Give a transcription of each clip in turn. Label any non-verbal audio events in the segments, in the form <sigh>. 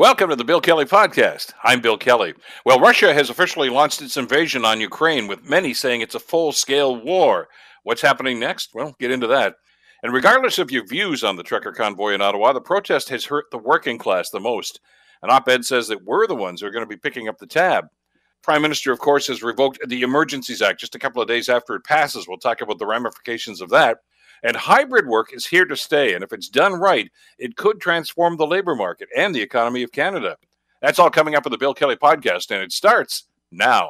Welcome to the Bill Kelly Podcast. I'm Bill Kelly. Well, Russia has officially launched its invasion on Ukraine, with many saying it's a full scale war. What's happening next? Well, get into that. And regardless of your views on the trucker convoy in Ottawa, the protest has hurt the working class the most. An op ed says that we're the ones who are going to be picking up the tab. Prime Minister, of course, has revoked the Emergencies Act just a couple of days after it passes. We'll talk about the ramifications of that. And hybrid work is here to stay. And if it's done right, it could transform the labor market and the economy of Canada. That's all coming up in the Bill Kelly podcast, and it starts now.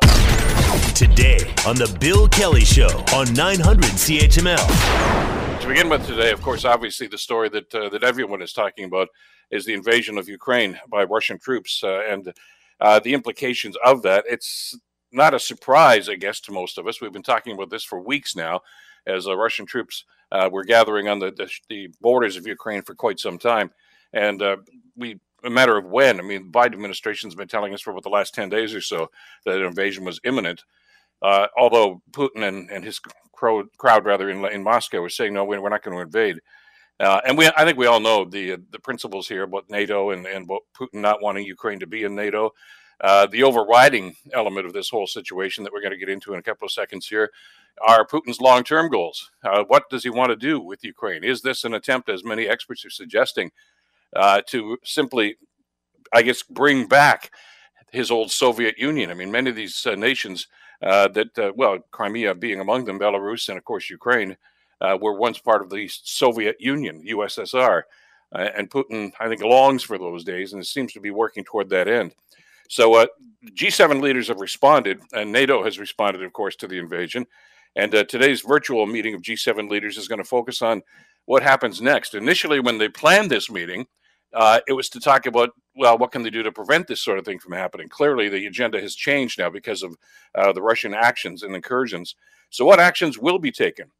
Today on the Bill Kelly Show on 900 CHML. To begin with today, of course, obviously the story that uh, that everyone is talking about is the invasion of Ukraine by Russian troops uh, and uh, the implications of that. It's not a surprise, I guess, to most of us. We've been talking about this for weeks now, as uh, Russian troops uh, were gathering on the, the, the borders of Ukraine for quite some time, and uh, we a matter of when. I mean, the Biden administration's been telling us for about the last ten days or so that an invasion was imminent. Uh, although Putin and, and his crowd, crowd rather in, in Moscow was saying no, we're not going to invade. Uh, and we, I think we all know the the principles here about NATO and and about Putin not wanting Ukraine to be in NATO. Uh, the overriding element of this whole situation that we're going to get into in a couple of seconds here are Putin's long term goals. Uh, what does he want to do with Ukraine? Is this an attempt, as many experts are suggesting, uh, to simply, I guess, bring back his old Soviet Union? I mean, many of these uh, nations uh, that, uh, well, Crimea being among them, Belarus, and of course Ukraine, uh, were once part of the Soviet Union, USSR. and Putin, I think, longs for those days and seems to be working toward that end. So, uh, G7 leaders have responded, and NATO has responded, of course, to the invasion. And uh, today's virtual meeting of G7 leaders is going to focus on what happens next. Initially, when they planned this meeting, uh, it was to talk about, well, what can they do to prevent this sort of thing from happening? Clearly, the agenda has changed now because of uh, the Russian actions and incursions. So, what actions will be taken?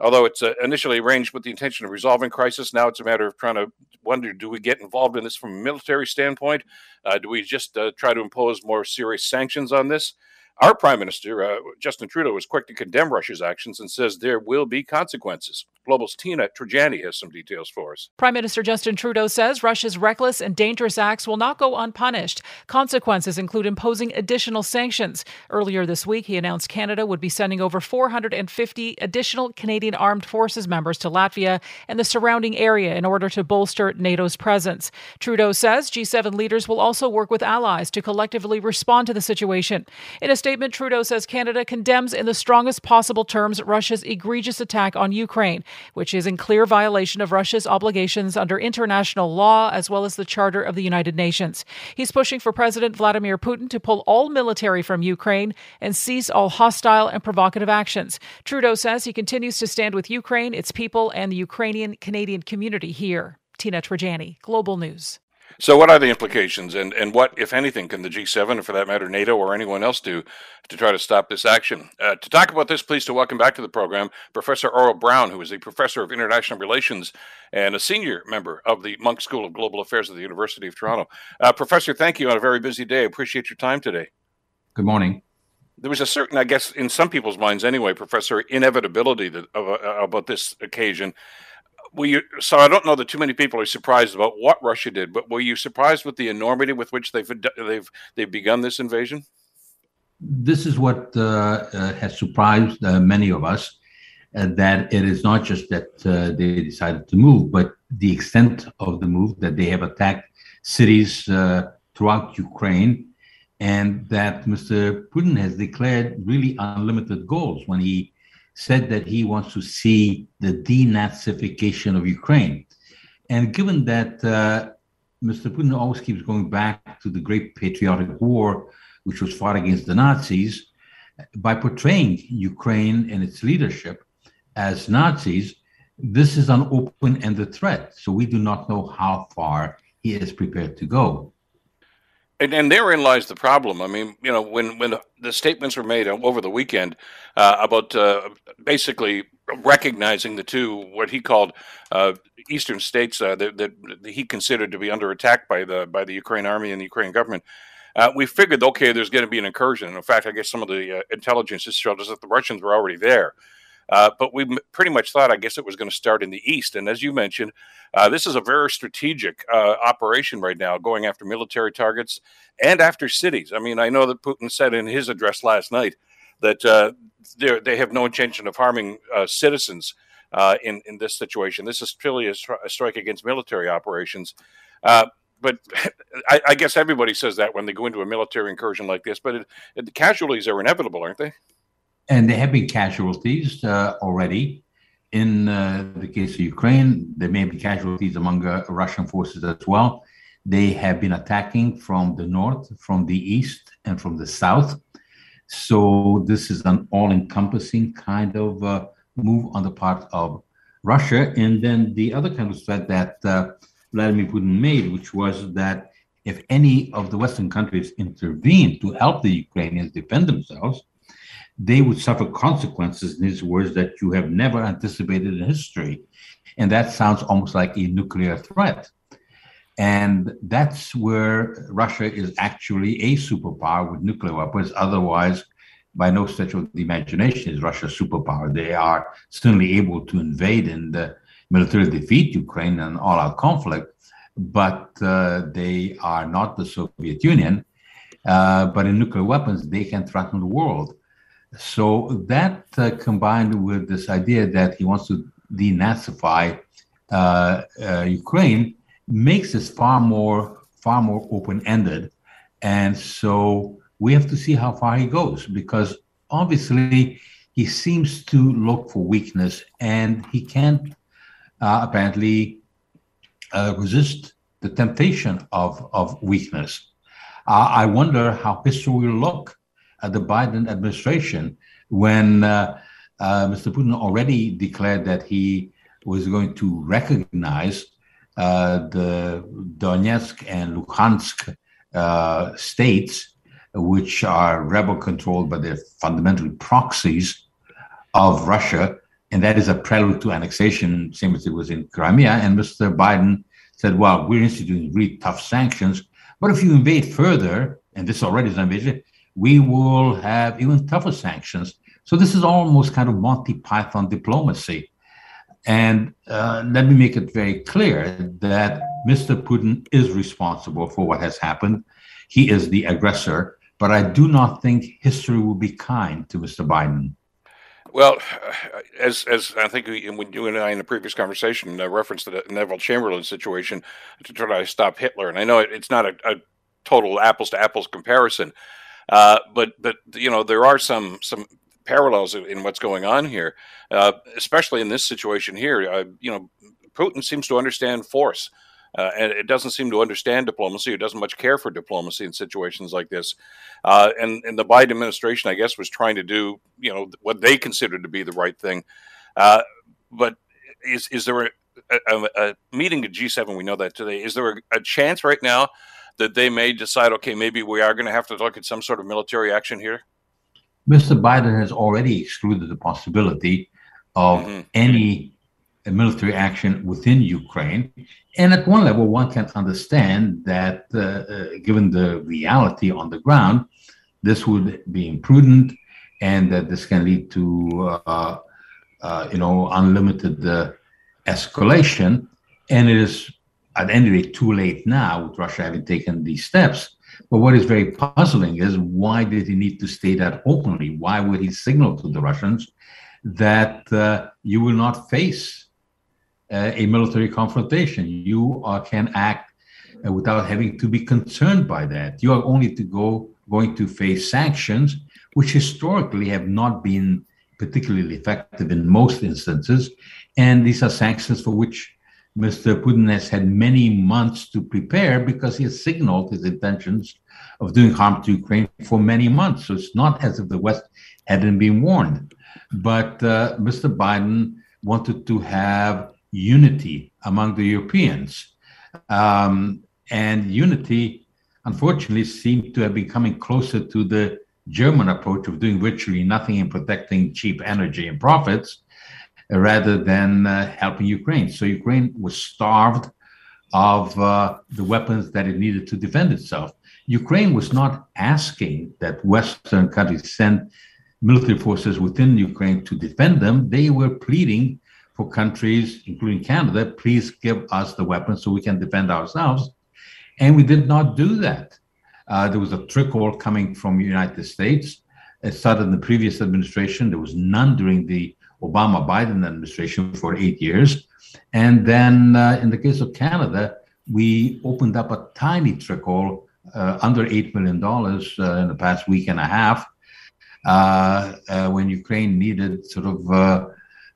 Although it's uh, initially arranged with the intention of resolving crisis, now it's a matter of trying to wonder: Do we get involved in this from a military standpoint? Uh, do we just uh, try to impose more serious sanctions on this? Our prime minister, uh, Justin Trudeau, was quick to condemn Russia's actions and says there will be consequences. Global's Tina Trajani has some details for us. Prime Minister Justin Trudeau says Russia's reckless and dangerous acts will not go unpunished. Consequences include imposing additional sanctions. Earlier this week, he announced Canada would be sending over 450 additional Canadian Armed Forces members to Latvia and the surrounding area in order to bolster NATO's presence. Trudeau says G7 leaders will also work with allies to collectively respond to the situation. In a statement, Trudeau says Canada condemns in the strongest possible terms Russia's egregious attack on Ukraine, which is in clear violation of Russia's obligations under international law as well as the Charter of the United Nations. He's pushing for President Vladimir Putin to pull all military from Ukraine and cease all hostile and provocative actions. Trudeau says he continues to stand with Ukraine, its people, and the Ukrainian Canadian community here. Tina Trajani, Global News. So, what are the implications, and, and what, if anything, can the G7, and for that matter, NATO or anyone else do to try to stop this action? Uh, to talk about this, please to welcome back to the program Professor Aurel Braun, who is a professor of international relations and a senior member of the Munk School of Global Affairs at the University of Toronto. Uh, professor, thank you on a very busy day. Appreciate your time today. Good morning there was a certain, I guess, in some people's minds anyway, Professor, inevitability that, uh, about this occasion were you so i don't know that too many people are surprised about what russia did but were you surprised with the enormity with which they've they've they've begun this invasion? This is what uh, uh, has surprised uh, many of us uh, that it is not just that uh, they decided to move but the extent of the move that they have attacked cities uh, throughout ukraine and that mr putin has declared really unlimited goals when he said that he wants to see the denazification of Ukraine. And given that uh, Mr. Putin always keeps going back to the Great Patriotic War, which was fought against the Nazis, by portraying Ukraine and its leadership as Nazis, this is an open ended threat. So we do not know how far he is prepared to go. And, and therein lies the problem. I mean, you know, when when the statements were made over the weekend uh, about uh, basically recognizing the two what he called uh, eastern states uh, that, that, he considered to be under attack by the by the Ukraine army and the Ukraine government. Uh, we figured, okay, there's going to be an incursion. In fact, I guess some of the uh, intelligence just showed us that the Russians were already there. Uh, but we pretty much thought, I guess, it was going to start in the east. And as you mentioned, uh, this is a very strategic uh, operation right now, going after military targets and after cities. I mean, I know that Putin said in his address last night that uh, they have no intention of harming uh, citizens in in this situation. This is purely a, stri- a strike against military operations. but <laughs> I, I, guess everybody says that when they go into a military incursion like this. But it, it, the casualties are inevitable, aren't they? And there have been casualties already. In uh, the case of Ukraine, there may be casualties among uh, Russian forces as well. They have been attacking from the north, from the east, and from the south. So this is an all-encompassing kind of uh, move on the part of Russia. And then the other kind of threat that uh, Vladimir Putin made, which was that if any of the Western countries intervene to help the Ukrainians defend themselves, they would suffer consequences, in his words, that you have never anticipated in history. And that sounds almost like a nuclear threat. And that's where Russia is actually a superpower with nuclear weapons. Otherwise, by no stretch of the imagination is Russia a superpower. They are certainly able to invade and uh, militarily defeat Ukraine and all out conflict, but uh, they are not the Soviet Union. Uh, but in nuclear weapons, they can threaten the world. So that uh, combined with this idea that he wants to denazify uh, uh, Ukraine makes this far more far more open-ended, and so we have to see how far he goes because obviously he seems to look for weakness and he can't uh, apparently uh, resist the temptation of, of weakness. Uh, I wonder how history will look the Biden administration when uh, uh, Mr. Putin already declared that he was going to recognize uh, the Donetsk and Luhansk uh, states, which are rebel controlled, but they're fundamentally proxies of Russia. And that is a prelude to annexation, same as it was in Crimea. And Mr. Biden said, well, we're instituting really tough sanctions. But if you invade further, and this already is an invasion, we will have even tougher sanctions. So this is almost kind of Monty Python diplomacy. And uh, let me make it very clear that Mr. Putin is responsible for what has happened. He is the aggressor, but I do not think history will be kind to Mr. Biden. Well, as as I think we, you and I in the previous conversation uh, referenced the Neville Chamberlain situation to try to stop Hitler, and I know it, it's not a, a total apples to apples comparison, uh, but but you know there are some some parallels in what's going on here, uh, especially in this situation here. Uh, you know, Putin seems to understand force. Uh, and it doesn't seem to understand diplomacy. It doesn't much care for diplomacy in situations like this. Uh, and, and the Biden administration, I guess, was trying to do, you know, what they considered to be the right thing. Uh, but is is there a, a, a, meeting at G7? We know that today. Is there a, a chance right now that they may decide, okay, maybe we are going to have to look at some sort of military action here? Mr. Biden has already excluded the possibility of mm-hmm. any military action within Ukraine. And at one level, one can understand that, uh, uh, given the reality on the ground, this would be imprudent, and that this can lead to, uh, uh you know, unlimited uh, escalation. And it is at any rate too late now with Russia having taken these steps. But what is very puzzling is why did he need to state that openly? Why would he signal to the Russians that uh, you will not face uh, a military confrontation? You can act uh, without having to be concerned by that. You are only to go going to face sanctions, which historically have not been particularly effective in most instances, and these are sanctions for which Mr. Putin has had many months to prepare because he has signaled his intentions of doing harm to Ukraine for many months. So it's not as if the West hadn't been warned. But uh, Mr. Biden wanted to have unity among the Europeans. Um, and unity, unfortunately, seemed to have been coming closer to the German approach of doing virtually nothing and protecting cheap energy and profits rather than uh, helping Ukraine. So Ukraine was starved of uh, the weapons that it needed to defend itself. Ukraine was not asking that Western countries send military forces within Ukraine to defend them, they were pleading for countries, including Canada, please give us the weapons so we can defend ourselves. And we did not do that. Uh, there was a trickle coming from the United States. It started in the previous administration. There was none during the Obama Biden administration for eight years. And then uh, in the case of Canada, we opened up a tiny trickle uh, under $8 million uh, in the past week and a half uh, uh, when Ukraine needed sort of uh,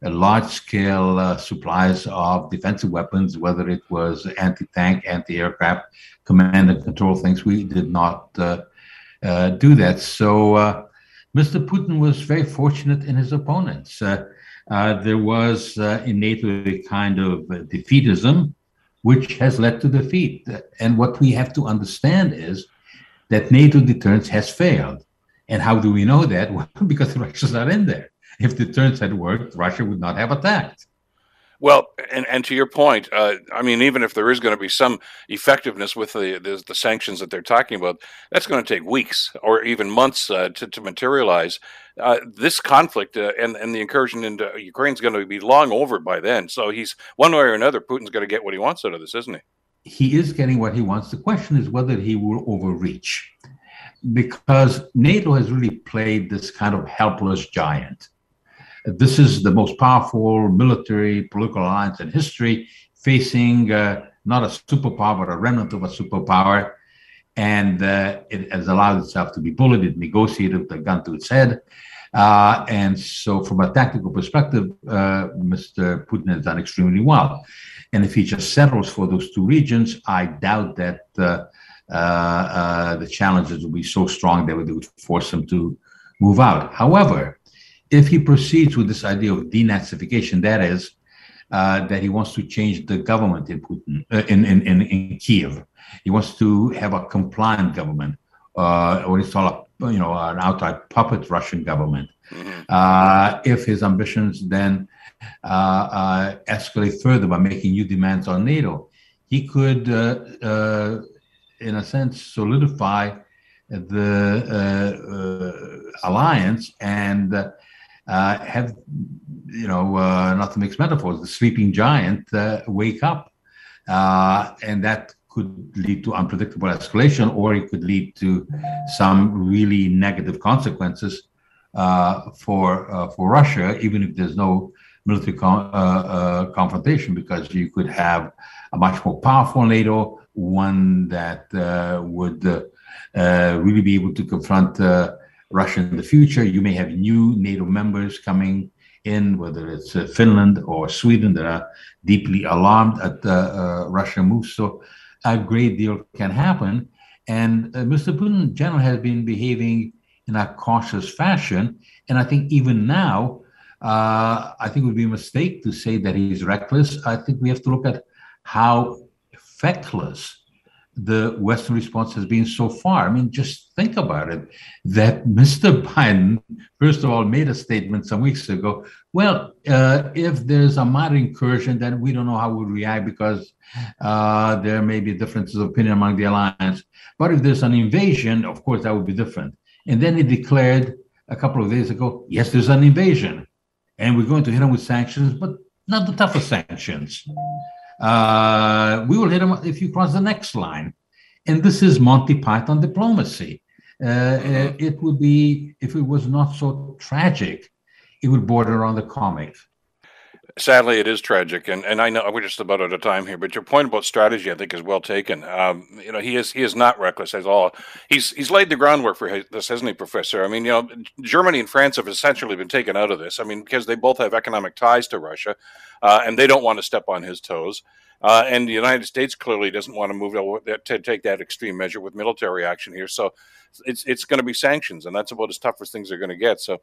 large scale supplies of defensive weapons, whether it was anti tank, anti aircraft, command and control things. We did not do that. So Mr. Putin was very fortunate in his opponents. Uh, there was uh, NATO a kind of defeatism, which has led to defeat. And what we have to understand is that NATO deterrence has failed. And how do we know that? <laughs> Well, because the Russians are in there. If deterrence had worked, Russia would not have attacked. Well, and, and to your point, uh, I mean, even if there is going to be some effectiveness with the, the, the sanctions that they're talking about, that's going to take weeks or even months uh, to, to materialize. Uh, this conflict uh, and and the incursion into Ukraine is going to be long over by then. So he's one way or another, Putin's going to get what he wants out of this, isn't he? He is getting what he wants. The question is whether he will overreach, because NATO has really played this kind of helpless giant this is the most powerful military political alliance in history, facing uh, not a superpower, but a remnant of a superpower. And uh, it has allowed itself to be bullied, it negotiated with a gun to its head. Uh, and so, from a tactical perspective, uh, Mr. Putin has done extremely well. And if he just settles for those two regions, I doubt that uh, uh, the challenges will be so strong that it would force him to move out. However, if he proceeds with this idea of denazification, that is, uh, that he wants to change the government in Putin uh, in, in, in, in Kiev. He wants to have a compliant government, uh, or a you know an outright puppet Russian government. Mm-hmm. Uh, if his ambitions then uh, uh, escalate further by making new demands on NATO, he could, in a sense, solidify the alliance and uh, have, you know, uh, not to mix metaphors, the sleeping giant uh, wake up. Uh, and that could lead to unpredictable escalation, or it could lead to some really negative consequences uh, for uh, for Russia, even if there's no military con- confrontation, because you could have a much more powerful NATO, one that would really be able to confront Russia in the future. You may have new NATO members coming in, whether it's uh, Finland or Sweden, that are deeply alarmed at the uh, Russian moves. So a great deal can happen. And uh, Mr. Putin, in general, has been behaving in a cautious fashion. And I think even now, uh, I think it would be a mistake to say that he's reckless. I think we have to look at how feckless the Western response has been so far. I mean, just think about it that <laughs> Mr. Biden, first of all, made a statement some weeks ago. Well, uh, if there's a minor incursion, then we don't know how we'll react because uh, there may be differences of opinion among the alliance. But if there's an invasion, of course, that would be different. And then he declared a couple of days ago yes, there's an invasion. And we're going to hit them with sanctions, but not the toughest sanctions. Uh, we will hit them if you cross the next line. And this is Monty Python diplomacy. Uh, uh, it would be, if it was not so tragic, it would border on the comic. Sadly, it is tragic, and, and I know we're just about out of time here. But your point about strategy, I think, is well taken. Um, you know, he is he is not reckless at all. He's he's laid the groundwork for this, hasn't he, Professor? I mean, you know, Germany and France have essentially been taken out of this. I mean, because they both have economic ties to Russia, uh, and they don't want to step on his toes. Uh, and the United States clearly doesn't want to move to take that extreme measure with military action here. So it's it's going to be sanctions, and that's about as tough as things are going to get. So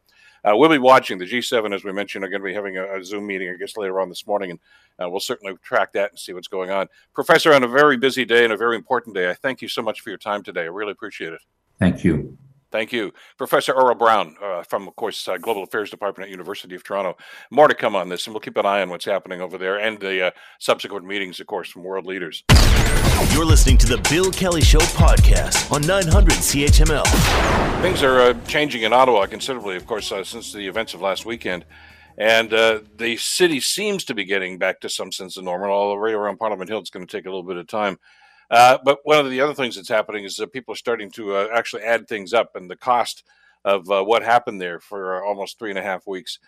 uh, we'll be watching the G7, as we mentioned, are going to be having a, a Zoom meeting, I guess, later on this morning, and uh, we'll certainly track that and see what's going on. Professor, on a very busy day and a very important day, I thank you so much for your time today. I really appreciate it. Thank you. Thank you. Professor Earl Braun uh, from, of course, uh, Global Affairs Department at University of Toronto. More to come on this, and we'll keep an eye on what's happening over there and the uh, subsequent meetings, of course, from world leaders. You're listening to the Bill Kelly Show podcast on 900 CHML. Things are uh, changing in Ottawa considerably, of course, uh, since the events of last weekend. And uh, the city seems to be getting back to some sense of normal, although right around Parliament Hill, it's going to take a little bit of time. Uh, but one of the other things that's happening is that people are starting to uh, actually add things up, and the cost of uh, what happened there for almost three and a half weeks.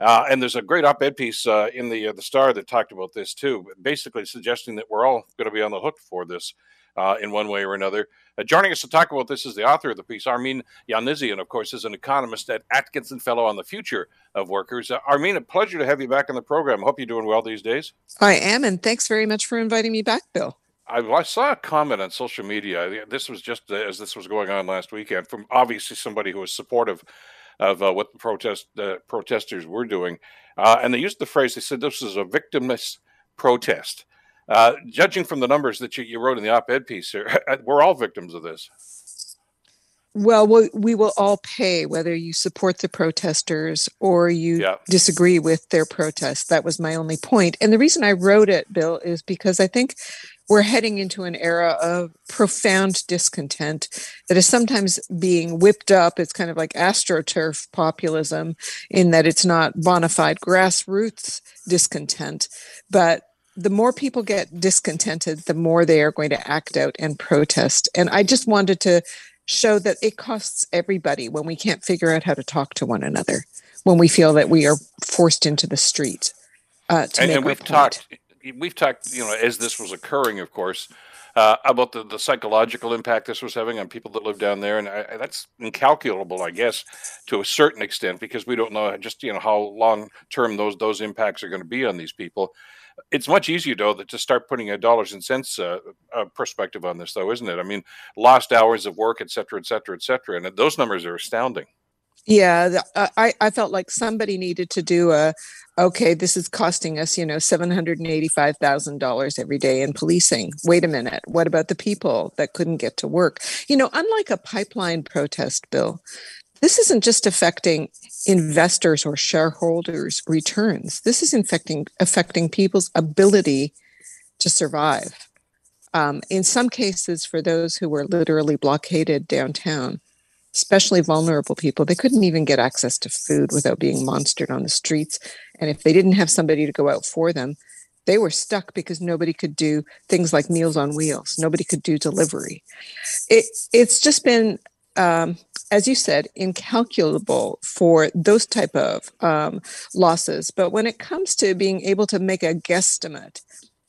Uh, and there's a great op-ed piece uh, in the the Star that talked about this too, basically suggesting that we're all going to be on the hook for this. Uh, in one way or another. Uh, joining us to talk about this is the author of the piece, Armine Yalnizyan, of course, is an economist at Atkinson Fellow on the Future of Workers. Uh, Armine, a pleasure to have you back on the program. Hope you're doing well these days. I am, and thanks very much for inviting me back, Bill. I, I, saw a comment on social media. This was just as this was going on last weekend from obviously somebody who was supportive of uh, what the protest uh, protesters were doing, uh, and they used the phrase. They said this was a victimless protest. Uh, judging from the numbers that you, you wrote in the op-ed piece, here, <laughs> we're all victims of this. Well, we will all pay whether you support the protesters or you yeah. disagree with their protest. That was my only point. And the reason I wrote it, Bill, is because I think we're heading into an era of profound discontent that is sometimes being whipped up. It's kind of like astroturf populism in that it's not bona fide grassroots discontent. But the more people get discontented, the more they are going to act out and protest. And I just wanted to show that it costs everybody when we can't figure out how to talk to one another, when we feel that we are forced into the street. Uh, to and, make and we've talked we've talked, you know, as this was occurring, of course, uh, about the, the psychological impact this was having on people that live down there, and I, that's incalculable, I guess, to a certain extent, because we don't know just you know how long term those those impacts are going to be on these people. It's much easier though to start putting a dollars and cents uh, uh, perspective on this, though, isn't it? I mean, lost hours of work, et cetera, et cetera, et cetera, and those numbers are astounding. Yeah, I, I felt like somebody needed to do a, okay, this is costing us, you know, $785,000 every day in policing. Wait a minute. What about the people that couldn't get to work? You know, unlike a pipeline protest bill, this isn't just affecting investors or shareholders' returns. This is affecting affecting people's ability to survive. Um, in some cases, for those who were literally blockaded downtown, especially vulnerable people, they couldn't even get access to food without being monstered on the streets. And if they didn't have somebody to go out for them, they were stuck because nobody could do things like Meals on Wheels. Nobody could do delivery. It, it's just been, um, as you said, incalculable for those type of um, losses. But when it comes to being able to make a guesstimate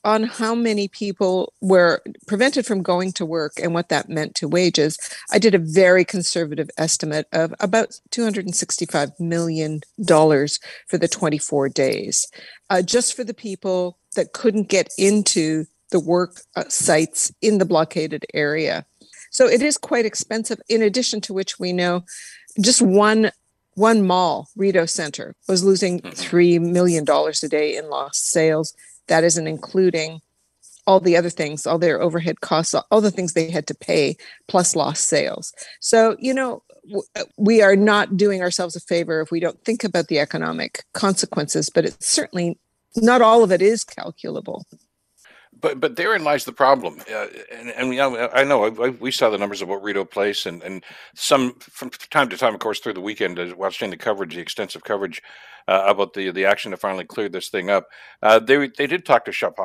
on how many people were prevented from going to work and what that meant to wages, I did a very conservative estimate of about $265 million for the 24 days, uh, just for the people that couldn't get into the work uh, sites in the blockaded area. So it is quite expensive, in addition to which we know just one one mall, Rideau Center, was losing mm-hmm. $3 million a day in lost sales. That isn't including all the other things, all their overhead costs, all the things they had to pay, plus lost sales. So, you know, uh, we are not doing ourselves a favor if we don't think about the economic consequences, but it's certainly not all of it is calculable but but therein lies the problem, uh, and, and you know, I know I, we saw the numbers about Rideau Place, and and some from time to time, of course, through the weekend, uh, watching the coverage, the extensive coverage uh, about the the action to finally clear this thing up. Uh, they they did talk to shop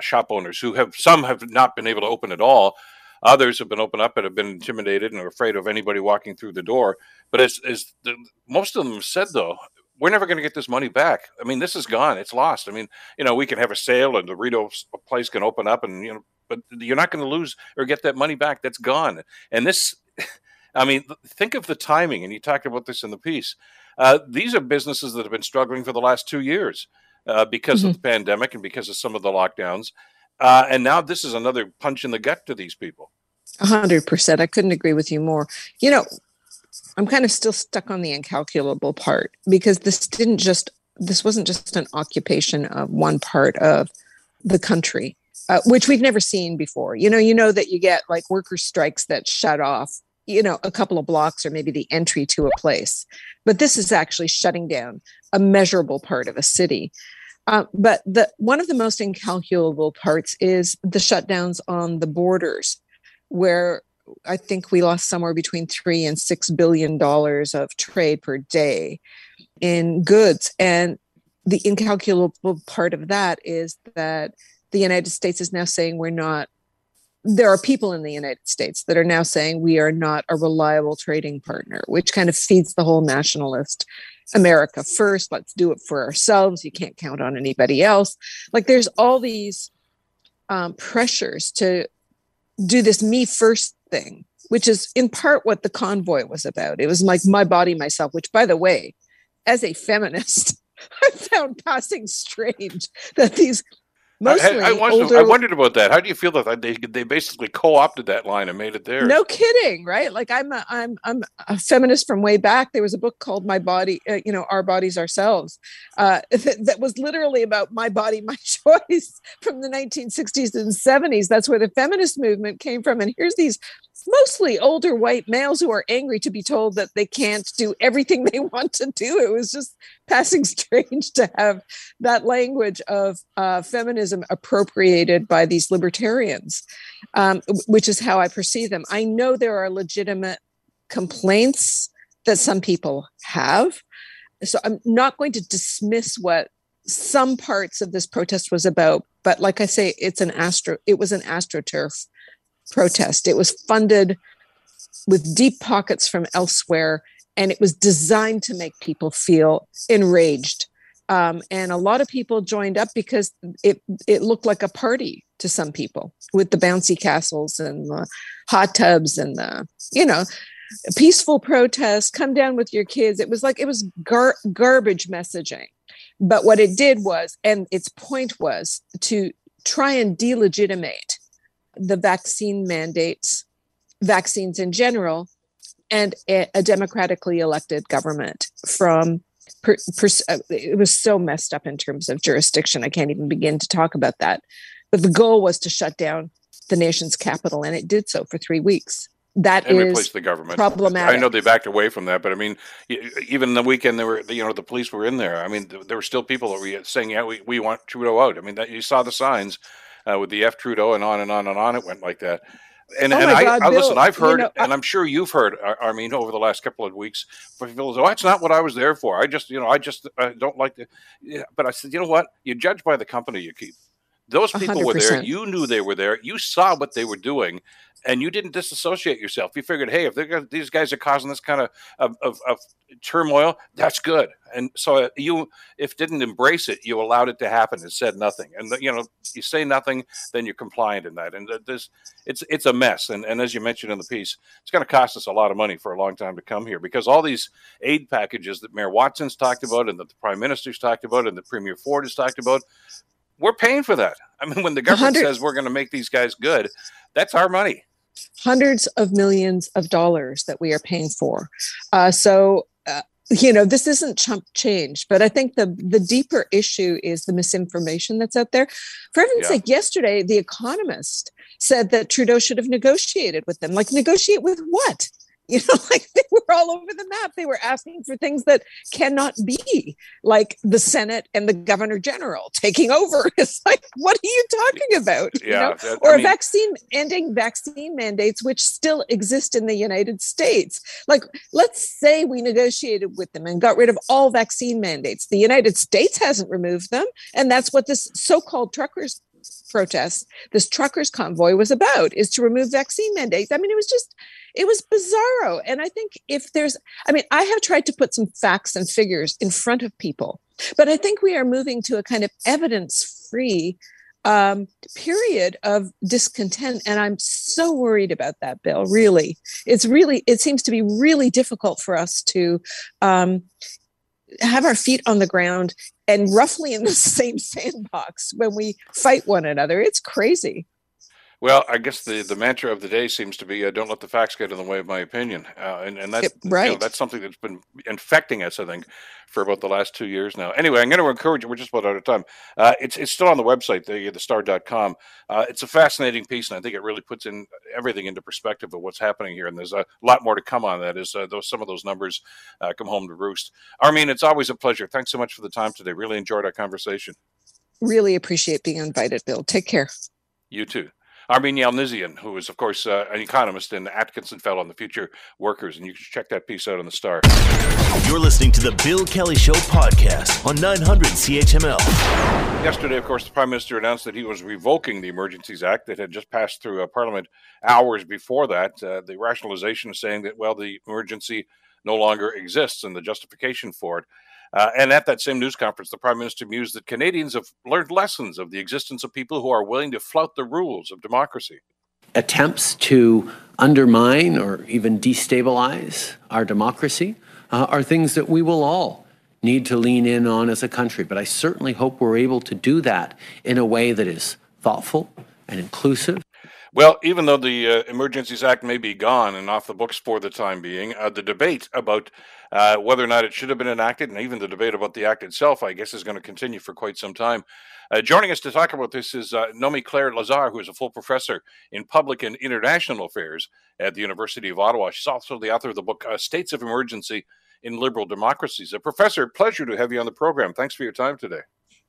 shop owners who have some have not been able to open at all. Others have been open up and have been intimidated and are afraid of anybody walking through the door. But as, as the, most of them said, though, we're never going to get this money back. I mean, this is gone. It's lost. I mean, you know, we can have a sale and the Rideau place can open up and, you know, but you're not going to lose or get that money back. That's gone. And this, <laughs> I mean, think of the timing. And you talked about this in the piece. Uh, these are businesses that have been struggling for the last two years uh, because mm-hmm. of the pandemic and because of some of the lockdowns. Uh, and now this is another punch in the gut to these people. Hundred percent. I couldn't agree with you more. You know, I'm kind of still stuck on the incalculable part because this didn't just this wasn't just an occupation of one part of the country, uh, which we've never seen before. You know, you know that you get like worker strikes that shut off you know, a couple of blocks or maybe the entry to a place. But this is actually shutting down a measurable part of a city. Uh, but the one of the most incalculable parts is the shutdowns on the borders, where I think we lost somewhere between three and six billion dollars of trade per day in goods. And the incalculable part of that is that the United States is now saying we're not there are people in the United States that are now saying we are not a reliable trading partner, which kind of feeds the whole nationalist America first. Let's do it for ourselves. You can't count on anybody else. Like there's all these um, pressures to do this me first thing, which is in part what the convoy was about. It was like my body, myself, which, by the way, as a feminist, <laughs> I found passing strange that these Mostly I, I, wondered, older... I, wondered, about that. How do you feel that they they basically co-opted that line and made it theirs? No kidding, right? Like I'm a, I'm I'm a feminist from way back. There was a book called My Body, uh, you know, Our Bodies Ourselves, uh, <laughs> that, that was literally about my body, <laughs> my choice from the 1960s and 70s. That's where the feminist movement came from. And here's these mostly older white males who are angry to be told that they can't do everything they <laughs> want to do. It was just passing <laughs> strange to have that language of uh, feminism appropriated by these libertarians, um, which is how I perceive them. I know there are legitimate complaints that some people have. So I'm not going to dismiss what some parts of this protest was about, but like I say, it's an astro. It was an astroturf protest. It was funded with deep pockets from elsewhere, and it was designed to make people feel enraged. Um, and a lot of people joined up because it it looked like a party to some people with the bouncy castles and the hot tubs and the you know peaceful protest come down with your kids it was like it was gar- garbage messaging but what it did was and its point was to try and delegitimate the vaccine mandates, vaccines in general, and a, democratically elected government from per, per, uh, it was so messed up in terms of jurisdiction. I can't even begin to talk about that. But the goal was to shut down the nation's capital, and it did so for three weeks. That and replace the government. Problematic. I know they backed away from that, but I mean, even the weekend they were, you know, the police were in there. I mean, there were still people that were saying, "Yeah, we, we want Trudeau out." I mean, that you saw the signs uh, with the F Trudeau and on and on and on. It went like that. And, oh and I, God, I listen, I've heard, you know, and I'm sure you've heard, I mean, over the last couple of weeks, people say, oh, that's not what I was there for. I just, you know, I just I don't like the, yeah. but I said, you know what? You judge by the company you keep. Those people 100%. were there. You knew they were there. You saw what they were doing, and you didn't disassociate yourself. You figured, hey, if they're these guys are causing this kind of of, of, of turmoil, that's good. And so uh, you, if didn't embrace it, you allowed it to happen and said nothing. And you know, you say nothing, then you're compliant in that. And this, it's it's a mess. And and as you mentioned in the piece, it's going to cost us a lot of money for a long time to come here because all these aid packages that Mayor Watson's talked about and that the Prime Minister's talked about and the Premier Ford has talked about, we're paying for that. I mean, when the government says we're going to make these guys good, that's our money hundreds of millions of dollars that we are paying for. Uh, so, uh, you know, this isn't chump change, but I think the the deeper issue is the misinformation that's out there. For heaven's yeah. sake, yesterday the Economist said that Trudeau should have negotiated with them. Like, negotiate with what? <laughs> you know like they were all over the map. They were asking for things that cannot be like the senate and the governor general taking over. <laughs> It's like what are you talking about? Yeah, you know? that, or I mean, vaccine ending vaccine mandates which still exist in the united states. Like let's say we negotiated with them and got rid of all vaccine mandates. The united states hasn't removed them and that's what this so-called truckers protest this truckers convoy was about is to remove vaccine mandates. I mean it was just it was bizarro. And I think if there's, I mean, I have tried to put some facts and figures in front of people, but I think we are moving to a kind of evidence free um, period of discontent. And I'm so worried about that, Bill. Really, it's really, it seems to be really difficult for us to um, have our feet on the ground and roughly in the <laughs> same sandbox when we fight one another. It's crazy. Well, I guess the, the mantra of the day seems to be uh, "Don't let the facts get in the way of my opinion," uh, and and that's right. You know, that's something that's been infecting us, I think, for about the last two years now. Anyway, I'm going to encourage you. We're just about out of time. Uh, it's it's still on the website, the thestar.com. Uh, it's a fascinating piece, and I think it really puts in everything into perspective of what's happening here. And there's a lot more to come on that as uh, those some of those numbers uh, come home to roost. Armine, it's always a pleasure. Thanks so much for the time today. Really enjoyed our conversation. Really appreciate being invited, Bill. Take care. You too. Armine Yalnizyan, who is, of course, uh, an economist and Atkinson Fellow on the Future Workers. And you can check that piece out on the Star. You're listening to the Bill Kelly Show podcast on 900 CHML. Yesterday, of course, the Prime Minister announced that he was revoking the Emergencies Act that had just passed through uh, Parliament hours before that. Uh, the rationalization is saying that, well, the emergency no longer exists and the justification for it. Uh, and at that same news conference, the prime minister mused that Canadians have learned lessons of the existence of people who are willing to flout the rules of democracy. Attempts to undermine or even destabilize our democracy uh, are things that we will all need to lean in on as a country. But I certainly hope we're able to do that in a way that is thoughtful and inclusive well, even though the uh, Emergencies Act may be gone and off the books for the time being, uh, the debate about uh, whether or not it should have been enacted, and even the debate about the act itself, I guess, is going to continue for quite some time. Uh, joining us to talk about this is uh, Nomi Claire Lazar, who is a full professor in public and international affairs at the University of Ottawa. She's also the author of the book uh, States of Emergency in Liberal Democracies. A professor, pleasure to have you on the program. Thanks for your time today.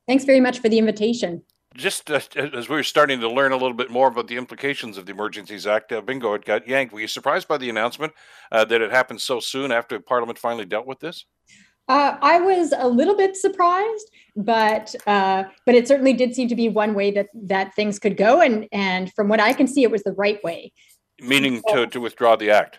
Thanks very much for the invitation just uh, as we were starting to learn a little bit more about the implications of the Emergencies Act, uh, bingo, it got yanked. Were you surprised by the announcement uh, that it happened so soon after Parliament finally dealt with this? Uh, I was a little bit surprised, but uh, but it certainly did seem to be one way that that things could go, and and from what I can see, it was the right way. Meaning so, to to withdraw the act.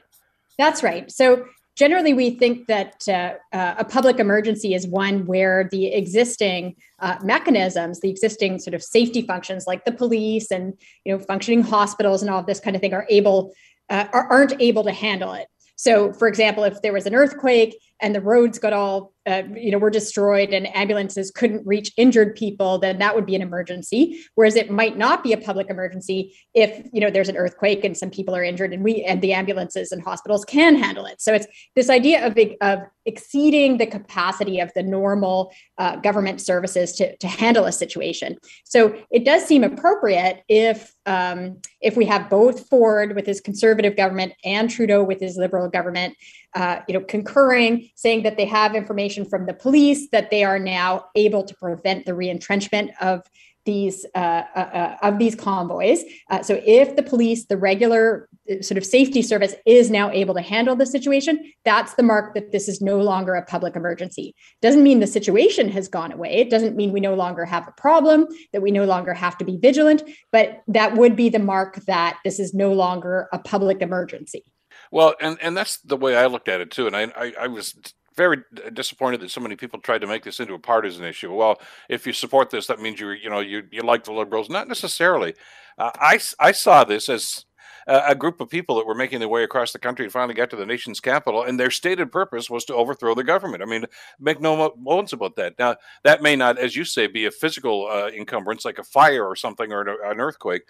That's right. So generally we think that uh, uh, a public emergency is one where the existing uh, mechanisms the existing sort of safety functions like the police and you know functioning hospitals and all of this kind of thing are able uh, aren't able to handle it. So, for example, if there was an earthquake and the roads got all, uh, you know, were destroyed and ambulances couldn't reach injured people, then that would be an emergency. Whereas it might not be a public emergency if, you know, there's an earthquake and some people are injured and we and the ambulances and hospitals can handle it. So it's this idea of of exceeding the capacity of the normal uh, government services to to handle a situation. So it does seem appropriate if um, if we have both Ford with his conservative government and Trudeau with his liberal government, uh, you know, concurring, saying that they have information from the police that they are now able to prevent the reentrenchment of these uh, uh, uh, of these convoys. Uh, so if the police, the regular uh, sort of safety service, is now able to handle the situation, that's the mark that this is no longer a public emergency. Doesn't mean the situation has gone away. It doesn't mean we no longer have a problem, that we no longer have to be vigilant, but that would be the mark that this is no longer a public emergency. Well, and and that's the way I looked at it too. And I I, I was very disappointed that so many people tried to make this into a partisan issue. Well, if you support this, that means you you know you you like the liberals. Not necessarily. Uh, I I saw this as a group of people that were making their way across the country and finally got to the nation's capital, and their stated purpose was to overthrow the government. I mean, make no bones about that. Now, that may not, as you say, be a physical uh, encumbrance like a fire or something or an, an earthquake,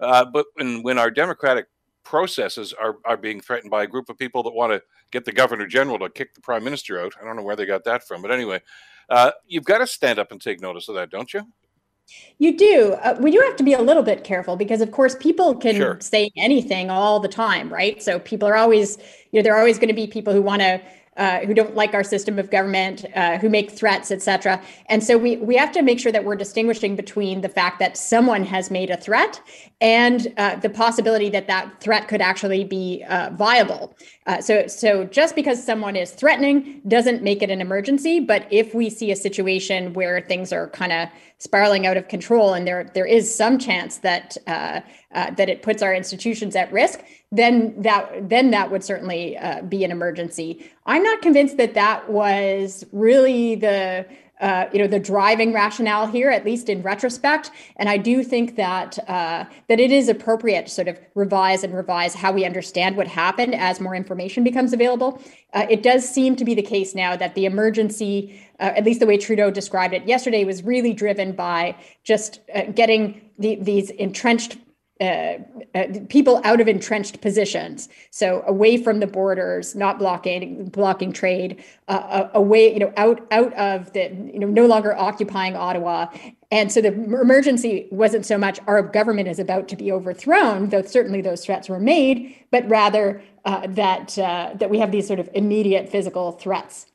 uh, but when, when our democratic processes are, are being threatened by a group of people that want to get the governor general to kick the prime minister out. I don't know where they got that from, but anyway, uh, you've got to stand up and take notice of that, don't you? You do. Uh, we do have to be a little bit careful because, of course, people can sure. say anything all the time, right? So people are always, you know, there are always going to be people who want to uh, who don't like our system of government, uh, who make threats, et cetera. And so we we have to make sure that we're distinguishing between the fact that someone has made a threat and uh, the possibility that that threat could actually be uh, viable. Uh, so so just because someone is threatening doesn't make it an emergency. But if we see a situation where things are kind of spiraling out of control and there there is some chance that uh, that it puts our institutions at risk, then that then that would certainly uh, be an emergency. I'm not convinced that that was really the uh, you know the driving rationale here, at least in retrospect. And I do think that uh, that it is appropriate to sort of revise and revise how we understand what happened as more information becomes available. Uh, it does seem to be the case now that the emergency, uh, at least the way Trudeau described it yesterday, was really driven by just uh, getting the, these entrenched uh, uh, people out of entrenched positions, so away from the borders, not blocking blocking trade, uh, uh, away you know out out of the you know no longer occupying Ottawa, and so the emergency wasn't so much our government is about to be overthrown, though certainly those threats were made, but rather uh, that uh, that we have these sort of immediate physical threats.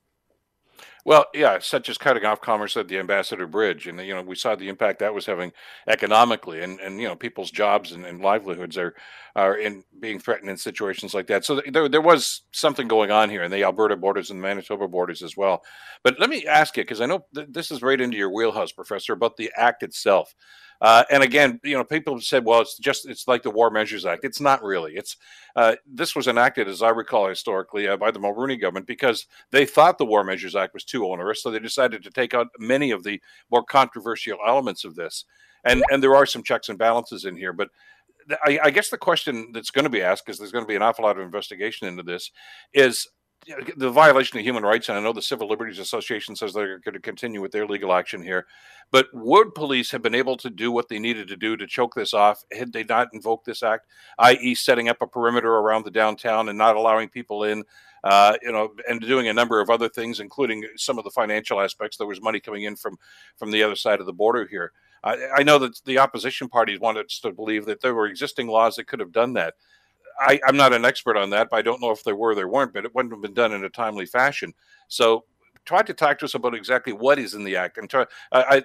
Well, yeah, such as cutting off commerce at the Ambassador Bridge, and you know we saw the impact that was having economically, and and you know people's jobs and, and livelihoods are are in being threatened in situations like that. So there there was something going on here in the Alberta borders and the Manitoba borders as well. But let me ask you because I know th- this is right into your wheelhouse, Professor, about the act itself. Uh, and again, you know, people have said, well, it's just it's like the War Measures Act. It's not really. It's uh, this was enacted, as I recall historically, uh, by the Mulroney government because they thought the War Measures Act was too onerous, so they decided to take out many of the more controversial elements of this. And and there are some checks and balances in here, but I, I guess the question that's going to be asked, because there's going to be an awful lot of investigation into this, is the violation of human rights, and I know the Civil Liberties Association says they're going to continue with their legal action here, but would police have been able to do what they needed to do to choke this off had they not invoked this act, i.e., setting up a perimeter around the downtown and not allowing people in, uh, you know, and doing a number of other things, including some of the financial aspects. There was money coming in from from the other side of the border here. I, I know that the opposition parties wanted us to believe that there were existing laws that could have done that. I, am not an expert on that, but I don't know if there were, there weren't, but it wouldn't have been done in a timely fashion. So try to talk to us about exactly what is in the act and try, I, I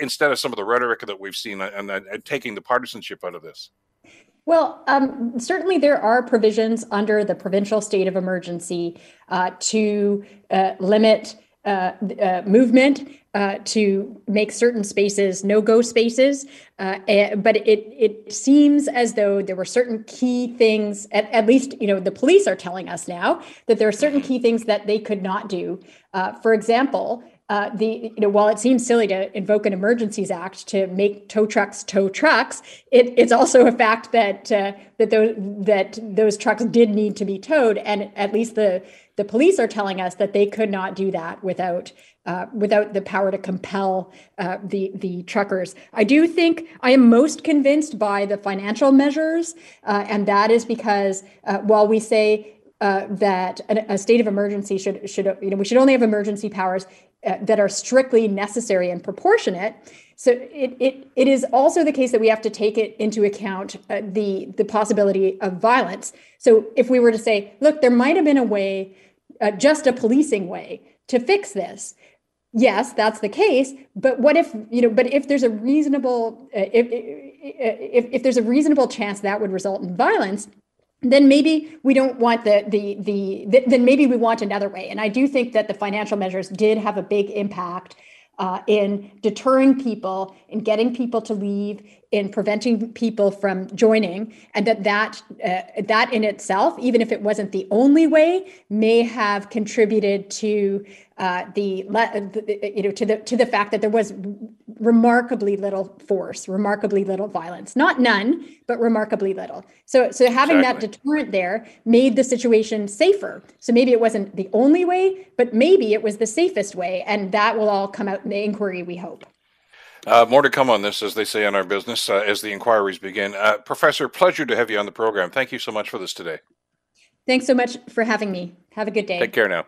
instead of some of the rhetoric that we've seen and, and, and taking the partisanship out of this. Well, um, certainly there are provisions under the provincial state of emergency uh, to uh, limit uh, uh, movement uh, to make certain spaces no-go spaces, uh, but it it seems as though there were certain key things. At, at, least, you know, the police are telling us now that there are certain key things that they could not do. Uh, for example, uh, the you know while it seems silly to invoke an emergencies act to make tow trucks tow trucks, it, it's also a fact that uh, that those that those trucks did need to be towed, and at least the the police are telling us that they could not do that without uh, without the power to compel uh, the the truckers. I do think I am most convinced by the financial measures, uh, and that is because uh, while we say uh, that a, a, state of emergency should should you know we should only have emergency powers uh, that are strictly necessary and proportionate. So it, it, it is also the case that we have to take it into account uh, the, the possibility of violence. So if we were to say, look, there might have been a way, uh, just a policing way to fix this. Yes, that's the case. But what if, you know, but if there's a reasonable, uh, if, if, if there's a reasonable chance that would result in violence, then maybe we don't want the, the the the then maybe we want another way. And I do think that the financial measures did have a big impact uh, in deterring people, in getting people to leave, in preventing people from joining, and that that uh, that in itself, even if it wasn't the only way, may have contributed to uh, the you know to the to the fact that there was remarkably little force, remarkably little violence, not none, but remarkably little. So so having exactly. that deterrent there made the situation safer. So maybe it wasn't the only way, but maybe it was the safest way, and that will all come out in the inquiry. We hope. Uh, more to come on this, as they say in our business, uh, as the inquiries begin. Uh, Professor, pleasure to have you on the program. Thank you so much for this today. Thanks so much for having me. Have a good day. Take care now.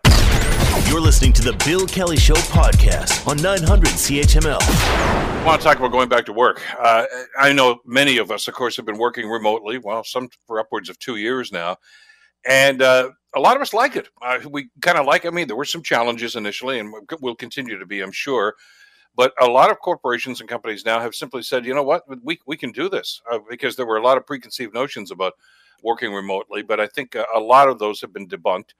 You're listening to the Bill Kelly Show podcast on 900 CHML. I want to talk about going back to work. Uh, I know many of us, of course, have been working remotely, well, some for upwards of two years now. And uh, a lot of us like it. Uh, we kind of like I mean, there were some challenges initially, and we'll continue to be, I'm sure. But a lot of corporations and companies now have simply said, you know what, we, we can do this uh, because there were a lot of preconceived notions about working remotely. But I think a, a lot of those have been debunked.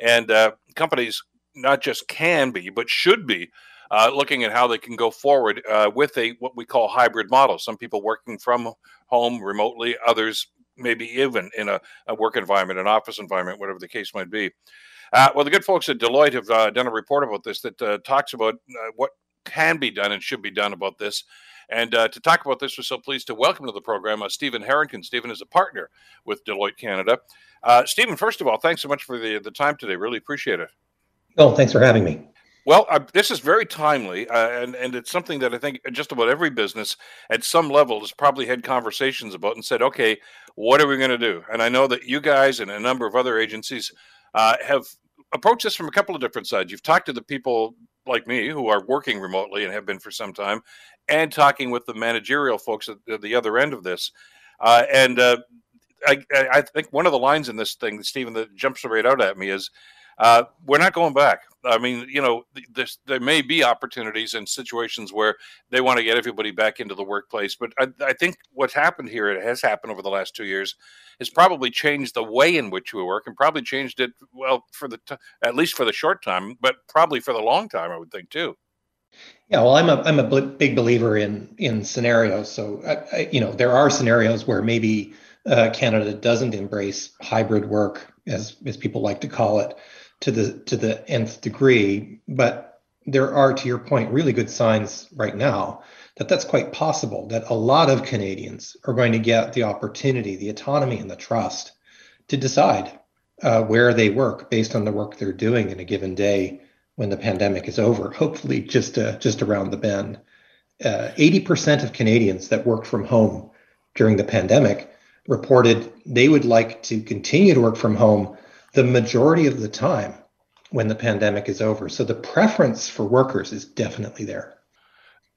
And uh, companies not just can be, but should be uh, looking at how they can go forward uh, with a what we call hybrid model. Some people working from home remotely, others maybe even in a, a work environment, an office environment, whatever the case might be. Uh, well, the good folks at Deloitte have uh, done a report about this that uh, talks about what can be done and should be done about this. And uh, to talk about this, we're so pleased to welcome to the program uh, Stephen Harrington. Stephen is a partner with Deloitte Canada. Uh, Stephen, first of all, thanks so much for the, the time today. Really appreciate it. Oh, thanks for having me. Well, uh, this is very timely, uh, and and it's something that I think just about every business at some level has probably had conversations about and said, okay, what are we going to do? And I know that you guys and a number of other agencies uh, have approached this from a couple of different sides. You've talked to the people like me who are working remotely and have been for some time, and talking with the managerial folks at the other end of this. Uh, and uh, I, I think one of the lines in this thing, Stephen, that jumps right out at me is uh, we're not going back. I mean, you know, this, there may be opportunities and situations where they want to get everybody back into the workplace, but I, I, think what's happened here, it has happened over the last two years, has probably changed the way in which we work, and probably changed it well for the t- at least for the short time, but probably for the long time, I would think too. Yeah, well, I'm a I'm a big believer in in scenarios. So, I, I, you know, there are scenarios where maybe uh, Canada doesn't embrace hybrid work, as as people like to call it to the to the nth degree but there are to your point really good signs right now that that's quite possible that a lot of canadians are going to get the opportunity the autonomy and the trust to decide uh, where they work based on the work they're doing in a given day when the pandemic is over hopefully just uh, just around the bend. Uh, 80% of canadians that worked from home during the pandemic reported they would like to continue to work from home the majority of the time when the pandemic is over. So the preference for workers is definitely there.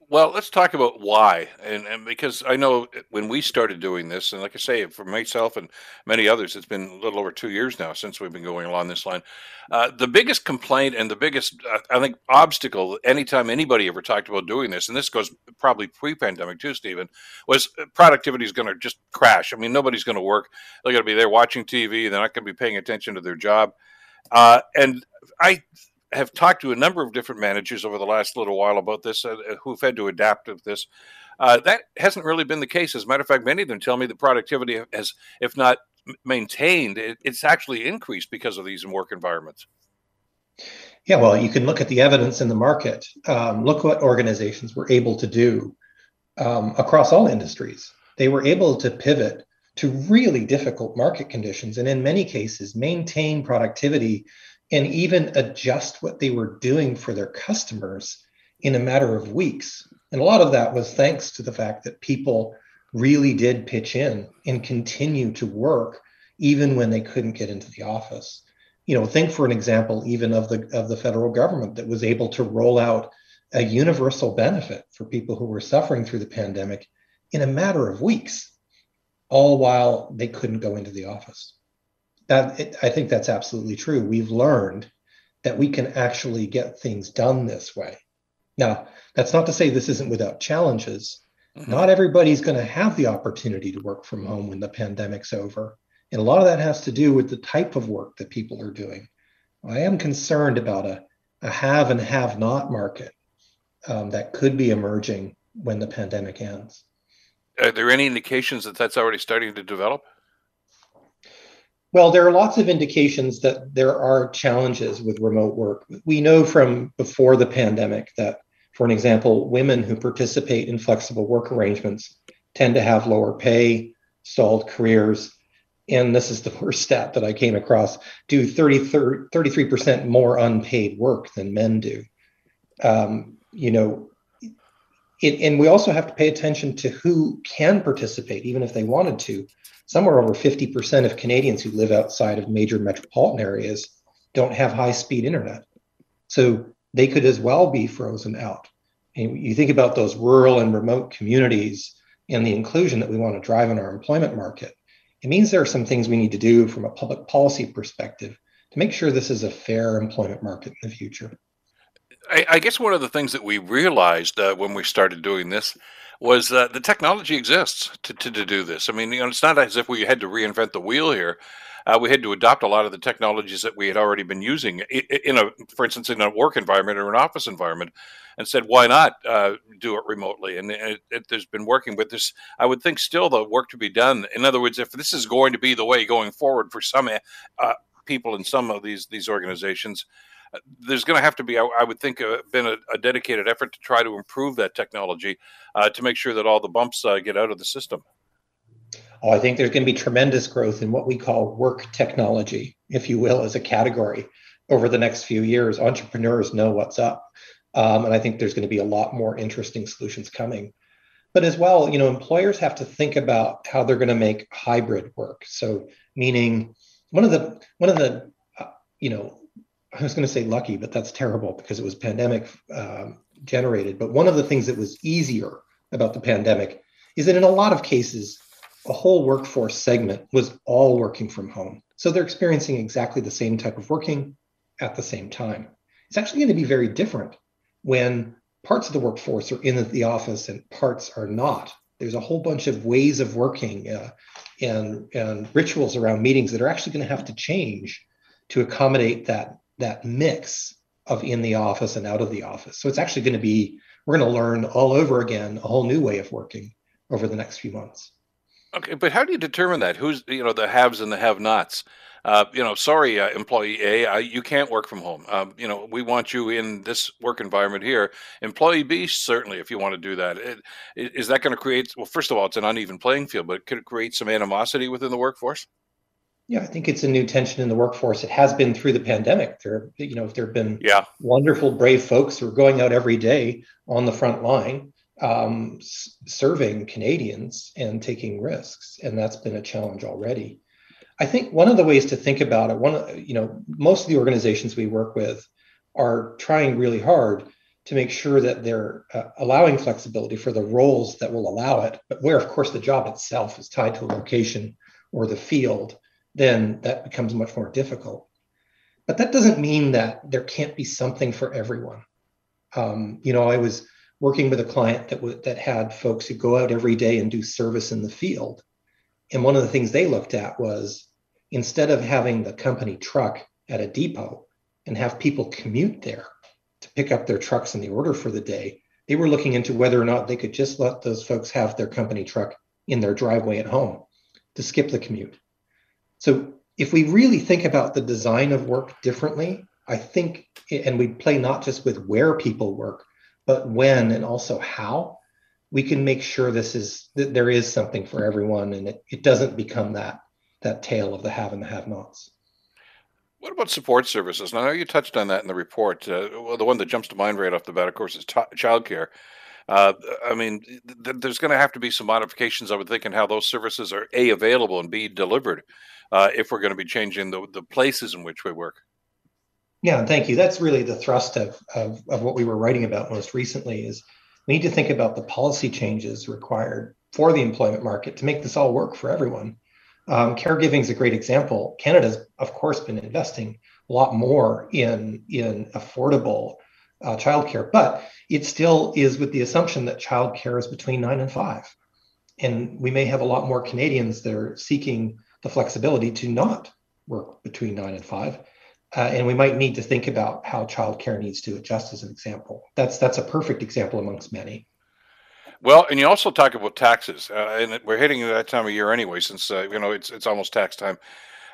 Well, let's talk about why. And, and because I know when we started doing this, and like I say, for myself and many others, it's been a little over two years now since we've been going along this line. Uh, the biggest complaint and the biggest, uh, I think, obstacle anytime anybody ever talked about doing this, and this goes probably pre pandemic too, Stephen, was productivity is going to just crash. I mean, nobody's going to work. They're going to be there watching TV. They're not going to be paying attention to their job. Uh, and I have talked to a number of different managers over the last little while about this uh, uh, who've had to adapt to this. Uh, that hasn't really been the case. As a matter of fact, many of them tell me the productivity has, if not maintained, it, it's actually increased because of these work environments. Yeah, well, you can look at the evidence in the market. Um, look what organizations were able to do um, across all industries. They were able to pivot to really difficult market conditions and, in many cases, maintain productivity and even adjust what they were doing for their customers in a matter of weeks. And a lot of that was thanks to the fact that people really did pitch in and continue to work even when they couldn't get into the office. You know, think for an example even of the of the federal government that was able to roll out a universal benefit for people who were suffering through the pandemic in a matter of weeks, all while they couldn't go into the office that it, I think that's absolutely true. We've learned that we can actually get things done this way. Now, that's not to say this isn't without challenges. Mm-hmm. Not everybody's going to have the opportunity to work from home when the pandemic's over. And a lot of that has to do with the type of work that people are doing. I am concerned about a, a have and have not market um, that could be emerging when the pandemic ends. Are there any indications that that's already starting to develop? Well, there are lots of indications that there are challenges with remote work. We know from before the pandemic that, for an example, women who participate in flexible work arrangements tend to have lower pay, stalled careers, and this is the worst stat that I came across, do 30, 33% more unpaid work than men do. Um, you know, it, and we also have to pay attention to who can participate, even if they wanted to somewhere over 50% of Canadians who live outside of major metropolitan areas don't have high speed internet. So they could as well be frozen out. And you think about those rural and remote communities and the inclusion that we want to drive in our employment market. It means there are some things we need to do from a public policy perspective to make sure this is a fair employment market in the future. I, I guess one of the things that we realized uh, when we started doing this was that the technology exists to, to, to, do this. I mean, you know, it's not as if we had to reinvent the wheel here. Uh, we had to adopt a lot of the technologies that we had already been using in a, for instance, in a work environment or an office environment, and said, why not uh, do it remotely? And it, it, there's been working with this. I would think still the work to be done. In other words, if this is going to be the way going forward for some uh, people in some of these these organizations, there's going to have to be, I, would think, uh, been a, a, dedicated effort to try to improve that technology uh, to make sure that all the bumps uh, get out of the system. Oh, I think there's going to be tremendous growth in what we call work technology, if you will, as a category. over the next few years. Entrepreneurs know what's up. Um, and I think there's going to be a lot more interesting solutions coming. But as well, you know, employers have to think about how they're going to make hybrid work. So, meaning one of the one of the uh, you know, I was going to say lucky, but that's terrible because it was pandemic um, generated. But one of the things that was easier about the pandemic is that in a lot of cases, a whole workforce segment was all working from home. So they're experiencing exactly the same type of working at the same time. It's actually going to be very different when parts of the workforce are in the office and parts are not. There's a whole bunch of ways of working uh, and, and rituals around meetings that are actually going to have to change to accommodate that, that mix of in the office and out of the office. So it's actually going to be, we're going to learn all over again a whole new way of working over the next few months. Okay, but how do you determine that? Who's you know the haves and the have-nots? Uh, you know, sorry, uh, employee A, uh, you can't work from home. Um, you know, we want you in this work environment here. Employee B, certainly, if you want to do that, it, is that going to create? Well, first of all, it's an uneven playing field, but could it create some animosity within the workforce? Yeah, I think it's a new tension in the workforce. It has been through the pandemic. There, you know, there have been yeah. wonderful, brave folks who are going out every day on the front line um, serving Canadians and taking risks, and that's been a challenge already. I think one of the ways to think about it, one, you know, most of the organizations we work with are trying really hard to make sure that they're uh, allowing flexibility for the roles that will allow it, but where, of course, the job itself is tied to a location or the field, then that becomes much more difficult. But that doesn't mean that there can't be something for everyone. Um, you know, I was working with a client that w- that had folks who go out every day and do service in the field. And one of the things they looked at was instead of having the company truck at a depot and have people commute there to pick up their trucks in the order for the day, they were looking into whether or not they could just let those folks have their company truck in their driveway at home to skip the commute. So if we really think about the design of work differently, I think, and we play not just with where people work, but when and also how we can make sure this is that there is something for everyone and it, it doesn't become that that tale of the have and the have nots what about support services now I know you touched on that in the report uh, well the one that jumps to mind right off the bat of course is t- childcare uh, I mean, th- there's going to have to be some modifications, I would think, in how those services are a available and b delivered, uh, if we're going to be changing the the places in which we work. Yeah, thank you. That's really the thrust of, of, of what we were writing about most recently is we need to think about the policy changes required for the employment market to make this all work for everyone. Um, caregiving is a great example. Canada's, of course, been investing a lot more in, in affordable uh, childcare, but it still is with the assumption that childcare is between nine and five. And we may have a lot more Canadians that are seeking the flexibility to not work between nine and five uh, and we might need to think about how childcare needs to adjust as an example. That's that's a perfect example amongst many. Well, and you also talk about taxes, uh, and we're hitting that time of year anyway, since uh, you know it's it's almost tax time.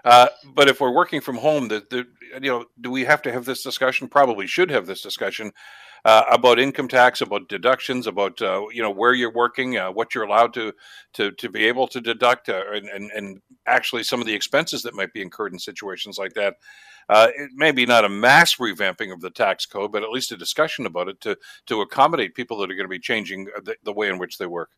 Uh, but if we're working from home, that you know, do we have to have this discussion? Probably should have this discussion uh, about income tax, about deductions, about uh, you know where you're working, uh, what you're allowed to to to be able to deduct, and, and and actually some of the expenses that might be incurred in situations like that. Uh, it may be not a mass revamping of the tax code, but at least a discussion about it to to accommodate people that are going to be changing the, the way in which they work.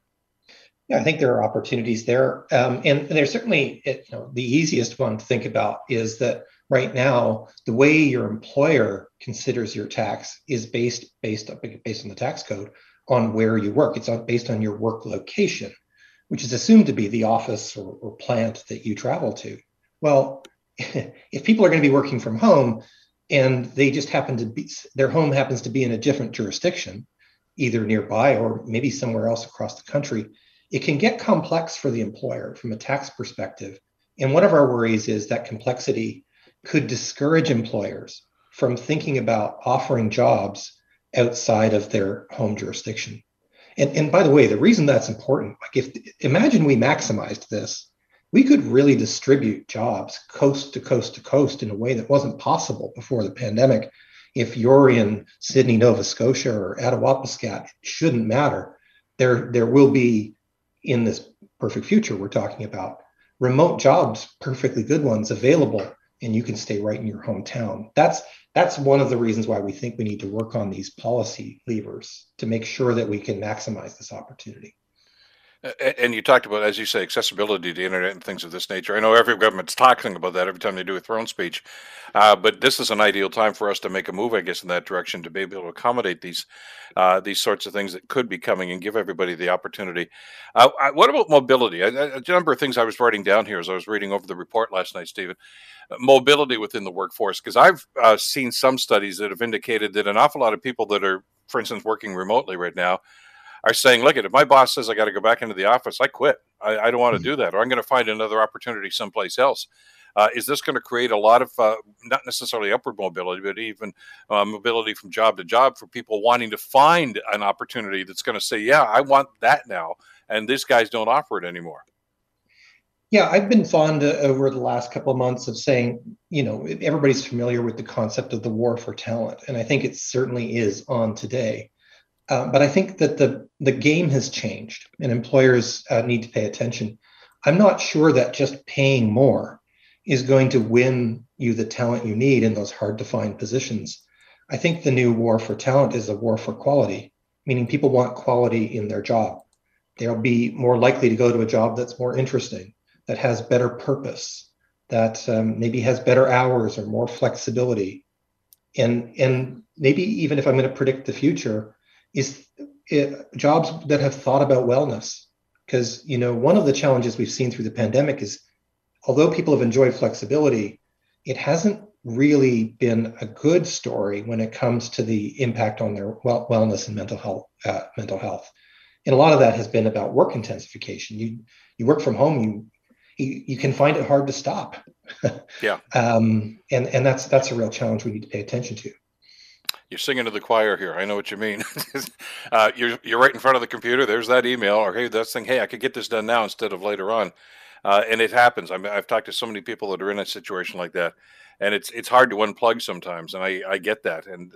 Yeah, I think there are opportunities there, um, and, there's certainly you know, the easiest one to think about is that right now the way your employer considers your tax is based based based on the tax code on where you work. It's based on your work location, which is assumed to be the office or, or plant that you travel to. Well, if people are going to be working from home and they just happen to be their home happens to be in a different jurisdiction, either nearby or maybe somewhere else across the country it can get complex for the employer from a tax perspective. And one of our worries is that complexity could discourage employers from thinking about offering jobs outside of their home jurisdiction. And, and by the way, the reason that's important, like if imagine we maximized this, we could really distribute jobs coast to coast to coast in a way that wasn't possible before the pandemic. If you're in Sydney, Nova Scotia, or Attawapiskat, it shouldn't matter. There, there will be in this perfect future we're talking about remote jobs perfectly good ones available and you can stay right in your hometown. That's that's one of the reasons why we think we need to work on these policy levers to make sure that we can maximize this opportunity. And you talked about, as you say, accessibility to the internet and things of this nature. I know every government's talking about that every time they do a throne speech, uh, but this is an ideal time for us to make a move, I guess, in that direction to be able to accommodate these uh, these sorts of things that could be coming and give everybody the opportunity. Uh, what about mobility? A, a number of things I was writing down here as I was reading over the report last night, Stephen. Uh, mobility within the workforce, because I've uh, seen some studies that have indicated that an awful lot of people that are, for instance, working remotely right now are saying, look, at if my boss says I got to go back into the office, I quit. I, I don't want to mm-hmm. do that, or I'm going to find another opportunity someplace else. Uh, is this going to create a lot of uh, not necessarily upward mobility, but even uh, mobility from job to job for people wanting to find an opportunity that's going to say, yeah, I want that now, and these guys don't offer it anymore? Yeah, I've been fond uh, over the last couple of months of saying, you know, everybody's familiar with the concept of the war for talent, and I think it certainly is on today. Uh, but I think that the the game has changed, and employers uh, need to pay attention. I'm not sure that just paying more is going to win you the talent you need in those hard to find positions. I think the new war for talent is a war for quality, meaning people want quality in their job. They'll be more likely to go to a job that's more interesting, that has better purpose, that um, maybe has better hours or more flexibility. And, and maybe even if I'm going to predict the future, is it, jobs that have thought about wellness. Because you know one of the challenges we've seen through the pandemic is although people have enjoyed flexibility it hasn't really been a good story when it comes to the impact on their well, wellness and mental health uh, mental health. And a lot of that has been about work intensification. You you work from home you you, you can find it hard to stop. Yeah. <laughs> Um, and and that's that's a real challenge we need to pay attention to you're singing to the choir here. I know what you mean. <laughs> uh, you're you're right in front of the computer. There's that email, or hey, that's thing. Hey, I could get this done now instead of later on. Uh, and it happens. I mean, I've talked to so many people that are in a situation like that, and it's it's hard to unplug sometimes. And I I get that, and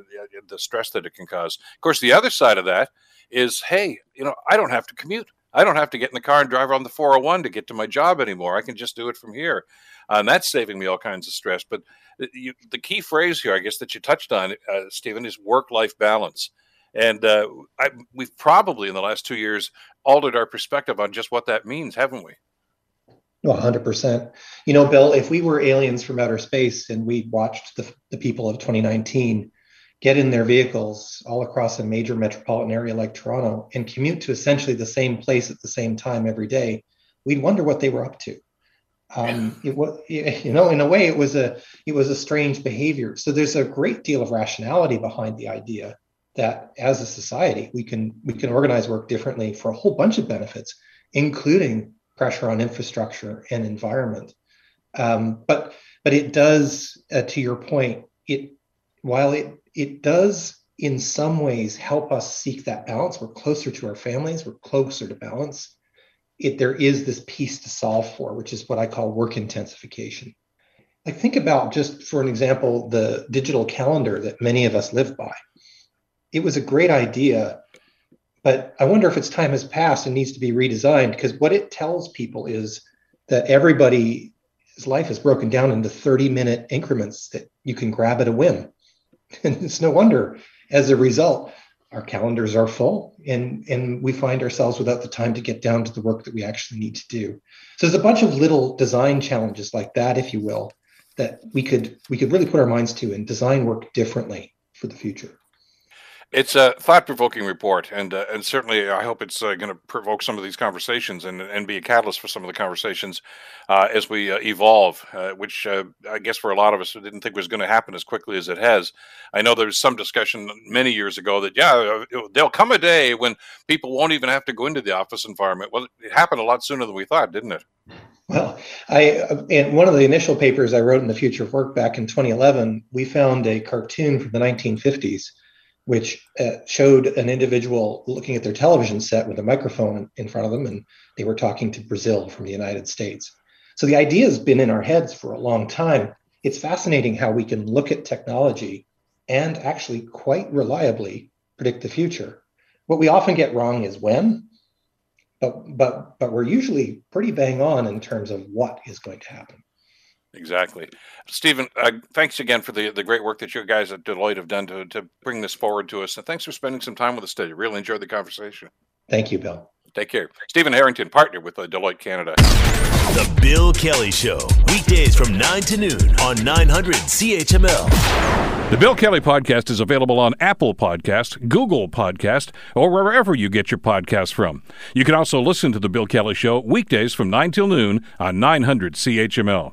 the stress that it can cause. Of course, the other side of that is, hey, you know, I don't have to commute. I don't have to get in the car and drive on the 401 to get to my job anymore. I can just do it from here. Uh, and that's saving me all kinds of stress. But you, the key phrase here, I guess, that you touched on, uh, Stephen, is work life balance. And uh, I, we've probably in the last two years altered our perspective on just what that means, haven't we? Well, 100%. You know, Bill, if we were aliens from outer space and we watched the, the people of 2019 get in their vehicles all across a major metropolitan area like Toronto and commute to essentially the same place at the same time every day, we'd wonder what they were up to um, it was you know in a way it was a it was a strange behavior. So there's a great deal of rationality behind the idea that as a society we can we can organize work differently for a whole bunch of benefits including pressure on infrastructure and environment. Um, but but it does uh, to your point it while it it does in some ways help us seek that balance we're closer to our families we're closer to balance it, there is this piece to solve for, which is what I call work intensification. Like think about just for an example, the digital calendar that many of us live by. It was a great idea, but I wonder if its time has passed and needs to be redesigned because what it tells people is that everybody's life is broken down into 30 minute increments that you can grab at a whim. <laughs> And it's no wonder as a result, our calendars are full and and we find ourselves without the time to get down to the work that we actually need to do. So there's a bunch of little design challenges like that if you will that we could we could really put our minds to and design work differently for the future it's a thought-provoking report, and uh, and certainly I hope it's uh, going to provoke some of these conversations and and be a catalyst for some of the conversations uh, as we uh, evolve. Uh, which uh, I guess for a lot of us didn't think was going to happen as quickly as it has. I know there was some discussion many years ago that yeah, there'll come a day when people won't even have to go into the office environment. Well, it happened a lot sooner than we thought, didn't it? Well, I in one of the initial papers I wrote in the Future of Work back in 2011, we found a cartoon from the 1950s which uh, showed an individual looking at their television set with a microphone in front of them, and they were talking to Brazil from the United States. So the idea has been in our heads for a long time. It's fascinating how we can look at technology and actually quite reliably predict the future. What we often get wrong is when, but but but we're usually pretty bang on in terms of what is going to happen. Exactly. Stephen, uh, thanks again for the, the great work that you guys at Deloitte have done to, to bring this forward to us. And thanks for spending some time with us today. Really enjoyed the conversation. Thank you, Bill. Take care. Stephen Harrington, partner with uh, Deloitte Canada. The Bill Kelly Show, weekdays from 9 to noon on 900 CHML. The Bill Kelly Podcast is available on Apple Podcast, Google Podcast, or wherever you get your podcasts from. You can also listen to The Bill Kelly Show weekdays from 9 till noon on 900 CHML.